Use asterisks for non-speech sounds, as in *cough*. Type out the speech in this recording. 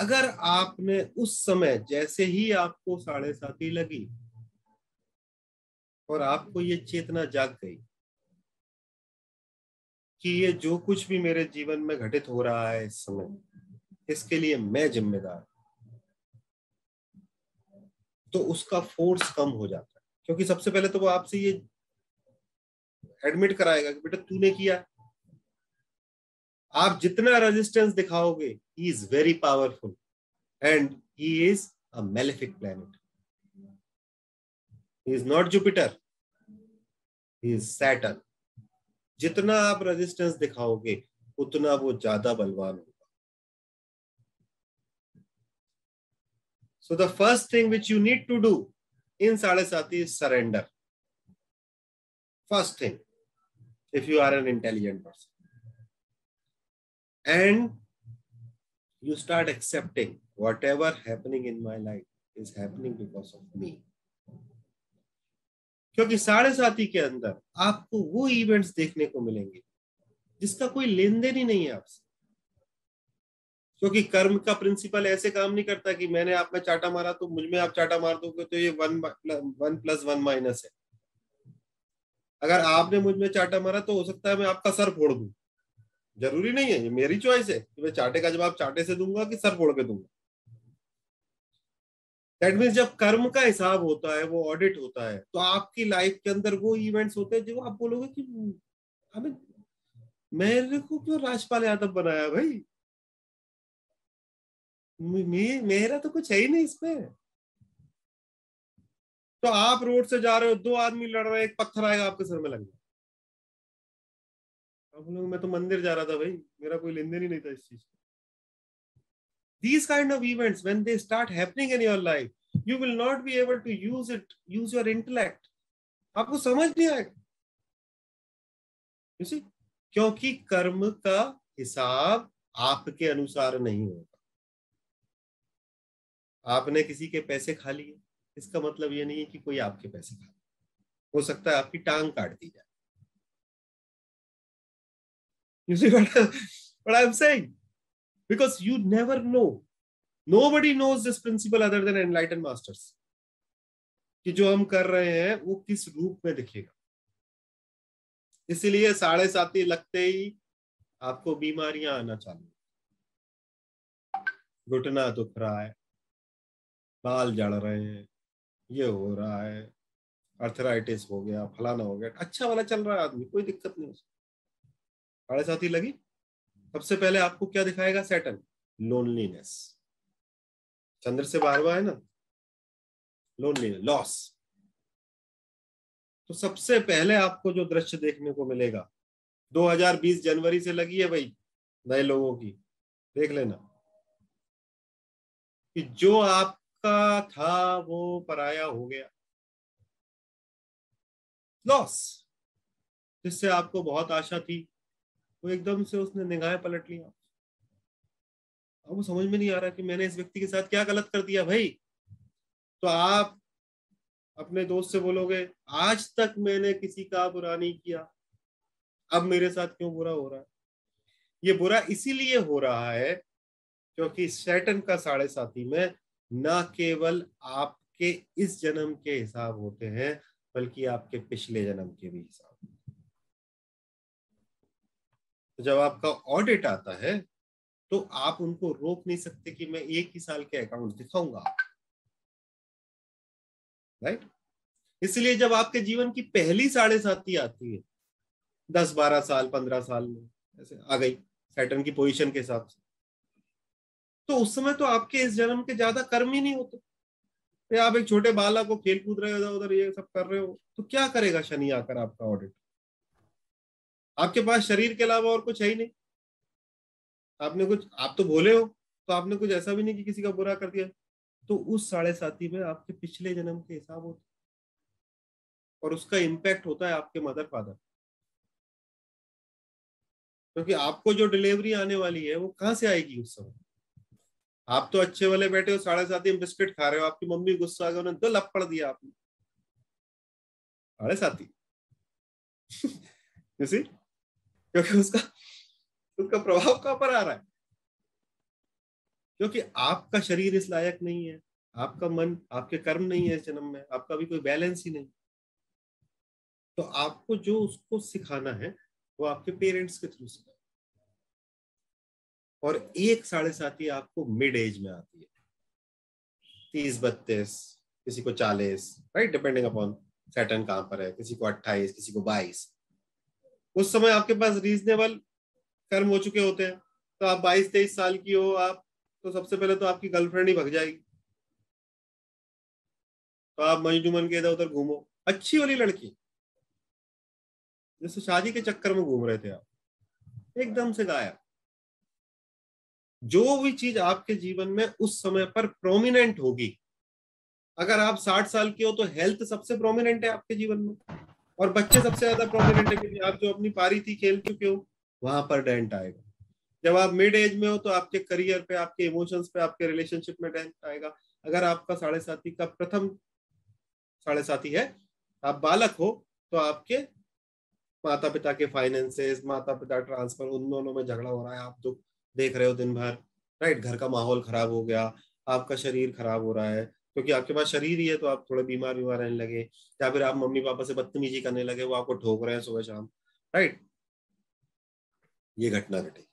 अगर आपने उस समय जैसे ही आपको साढ़े साथी लगी और आपको ये चेतना जाग गई कि ये जो कुछ भी मेरे जीवन में घटित हो रहा है इस समय, इसके लिए मैं जिम्मेदार तो उसका फोर्स कम हो जाता है। क्योंकि सबसे पहले तो वो आपसे ये एडमिट कराएगा कि बेटा तूने किया। आप जितना रेजिस्टेंस दिखाओगे he is very powerful and he is a malefic planet he is not Jupiter he is Saturn जितना आप रेजिस्टेंस दिखाओगे, उतना वो ज़्यादा बलवान होगा। So the first thing which you need to do in साढ़े साथी surrender first thing if you are an intelligent person. And you start accepting whatever happening in my life is happening because of me. क्योंकि साढ़े साथी के अंदर आपको वो events देखने को मिलेंगे, जिसका कोई लेन देन ही नहीं है आपसे। क्योंकि कर्म का प्रिंसिपल ऐसे काम नहीं करता कि मैंने आप में चाटा मारा तो मुझमें आप चाटा मार दोगे तो ये one one plus one minus है। अगर आपने मुझमें चाटा मारा तो हो सकता है मैं आपका सर फोड़ दू। ज़रूरी नहीं है ये मेरी चॉइस है कि मैं चाटे का जवाब चाटे से दूँगा कि सर फोड़ के दूँगा। दैट मीन जब कर्म का हिसाब होता है वो ऑडिट होता है तो आपकी लाइफ के अंदर वो इवेंट्स होते हैं जो आप बोलोगे कि हमें मेरे को क्यों राजपाल यादव बनाया भाई? मे, मेरा तो कुछ है ही नहीं इसमें। तो आप रोड से जा रहे हो दो आदमी लड़ रहे हैं एक पत्थर आएगा आपके सर में लग जाए। बोलोगे मैं तो मंदिर जा रहा था भाई। मेरा कोई लेन देन ही नहीं था इस चीज़ these kind of events, when they start happening in your life, you will not be able to use it, use your intellect. आपको समझ नहीं आएगा see? क्योंकि कर्म का हिसाब आपके अनुसार नहीं होगा। आपने किसी के पैसे खा लिए। इसका मतलब ये नहीं है कि कोई आपके पैसे खा हो सकता है आपकी टांग काट दी जाए। You see what, what I'm saying? Because you never know. Nobody knows this principle other than enlightened masters. कि जो हम कर रहे हैं वो किस रूप में दिखेगा इसीलिए साढ़े साथी लगते ही आपको बीमारियाँ आना चालू घुटना दुख रहा है बाल जड़ रहे हैं ये हो रहा है अर्थराइटिस हो गया फलाना हो गया अच्छा वाला चल रहा है आदमी कोई दिक्कत नहीं साढ़े साथी लगी। सबसे पहले आपको क्या दिखाएगा? सेटन लोनलीनेस चंद्र से बारवा है ना? लोनलीनेस लॉस तो सबसे पहले आपको जो दृश्य देखने को मिलेगा 2020 जनवरी से लगी है भाई, नए लोगों की। देख लेना। कि जो आपका था, वो पराया हो गया। लॉस जिससे आपको बहुत आशा थी। वो एकदम से उसने निगाहें पलट लिया अब वो समझ में नहीं आ रहा कि मैंने इस व्यक्ति के साथ क्या गलत कर दिया भाई। तो आप अपने दोस्त से बोलोगे, आज तक मैंने किसी का बुरा नहीं किया। अब मेरे साथ क्यों बुरा हो रहा है? ये बुरा इसीलिए हो रहा है क्योंकि सैटन का साढ़े साथी में न केवल आपके इस जन्म के हिसाब होते हैं, बल्कि आपके पिछले जन्म के भी हिसाब तो जब आपका ऑडिट आता है तो आप उनको रोक नहीं सकते कि मैं एक ही साल के अकाउंट दिखाऊँगा। राइट इसलिए जब आपके जीवन की पहली साढ़े साथी आती है, दस, बारह साल, पंद्रह साल में, ऐसे आ गई सैटर्न की पोजीशन के हिसाब से तो उस समय तो आपके इस जन्म के ज़्यादा कर्म ही नहीं होते। तो आप एक छोटे बालक को खेल कूद रहे हो उधर ये सब कर रहे हो तो क्या करेगा शनि आकर आपका ऑडिट आपके पास शरीर के अलावा और कुछ है ही नहीं। आपने कुछ, आप तो भोले हो तो आपने कुछ ऐसा भी नहीं कि किसी का बुरा कर दिया। तो उस साढ़े साथी में आपके पिछले जन्म के हिसाब होते और उसका इम्पैक्ट होता है आपके मदर फादर क्योंकि आपको जो डिलीवरी आने वाली है, वो कहाँ से आएगी उस समय? आप तो अच्छे वाले बैठे हो, साढ़े सात ही बिस्किट खा रहे हो, आपकी मम्मी गुस्सा आ गया उन्होंने दो लपड़ दिया आपने। साढ़े साथी *laughs* क्योंकि उसका उसका प्रभाव कहाँ पर आ रहा है? क्योंकि आपका शरीर इस लायक नहीं है, आपका मन, आपके कर्म नहीं है इस जन्म में, आपका भी कोई बैलेंस ही नहीं। तो आपको जो उसको सिखाना है, वो आपके पेरेंट्स के थ्रू सिखाना और एक साढ़े साथी आपको मिड एज में आती है। तीस, बत्तीस, किसी को चालीस, राइट, डिपेंडिंग अपॉन सैटर्न कहाँ पर है, किसी को अट्ठाईस, किसी को बाईस। उस समय आपके पास रीजनेबल कर्म हो चुके होते हैं। तो आप बाईस तेईस साल की हो, आप तो सबसे पहले तो आपकी गर्लफ्रेंड ही भग जाएगी। तो आप मन के इधर उधर घूमो। अच्छी वाली लड़की। जैसे शादी के चक्कर में घूम रहे थे आप। एकदम से गायब। जो भी चीज़ आपके जीवन में उस समय पर प्रोमिनेंट होगी। अगर आप साठ साल के हो तो हेल्थ सबसे प्रोमिनेंट है आपके जीवन में। और बच्चे सबसे ज़्यादा प्रोमिनेंट है आप जो अपनी पारी थी, खेल चुके हो, वहाँ पर डेंट आएगा। जब आप मिड एज में हो तो आपके करियर पे, आपके इमोशंस पे, आपके रिलेशनशिप में डेंट आएगा। अगर आपका साढ़े साथी का प्रथम साढ़े साथी है, आप बालक हो तो आपके माता पिता के फाइनेंसेस माता पिता ट्रांसफ़र उन दोनों में झगड़ा हो रहा है। आप जो देख रहे हो दिन भर राइट घर का माहौल खराब हो गया, आपका शरीर खराब हो रहा है। क्योंकि आपके पास शरीर ही है तो आप थोड़े बीमार बीमार रहने लगे, या फिर आप मम्मी पापा से बदतमीजी करने लगे, वो आपको ठोक रहे हैं सुबह शाम राइट ये घटना घटी।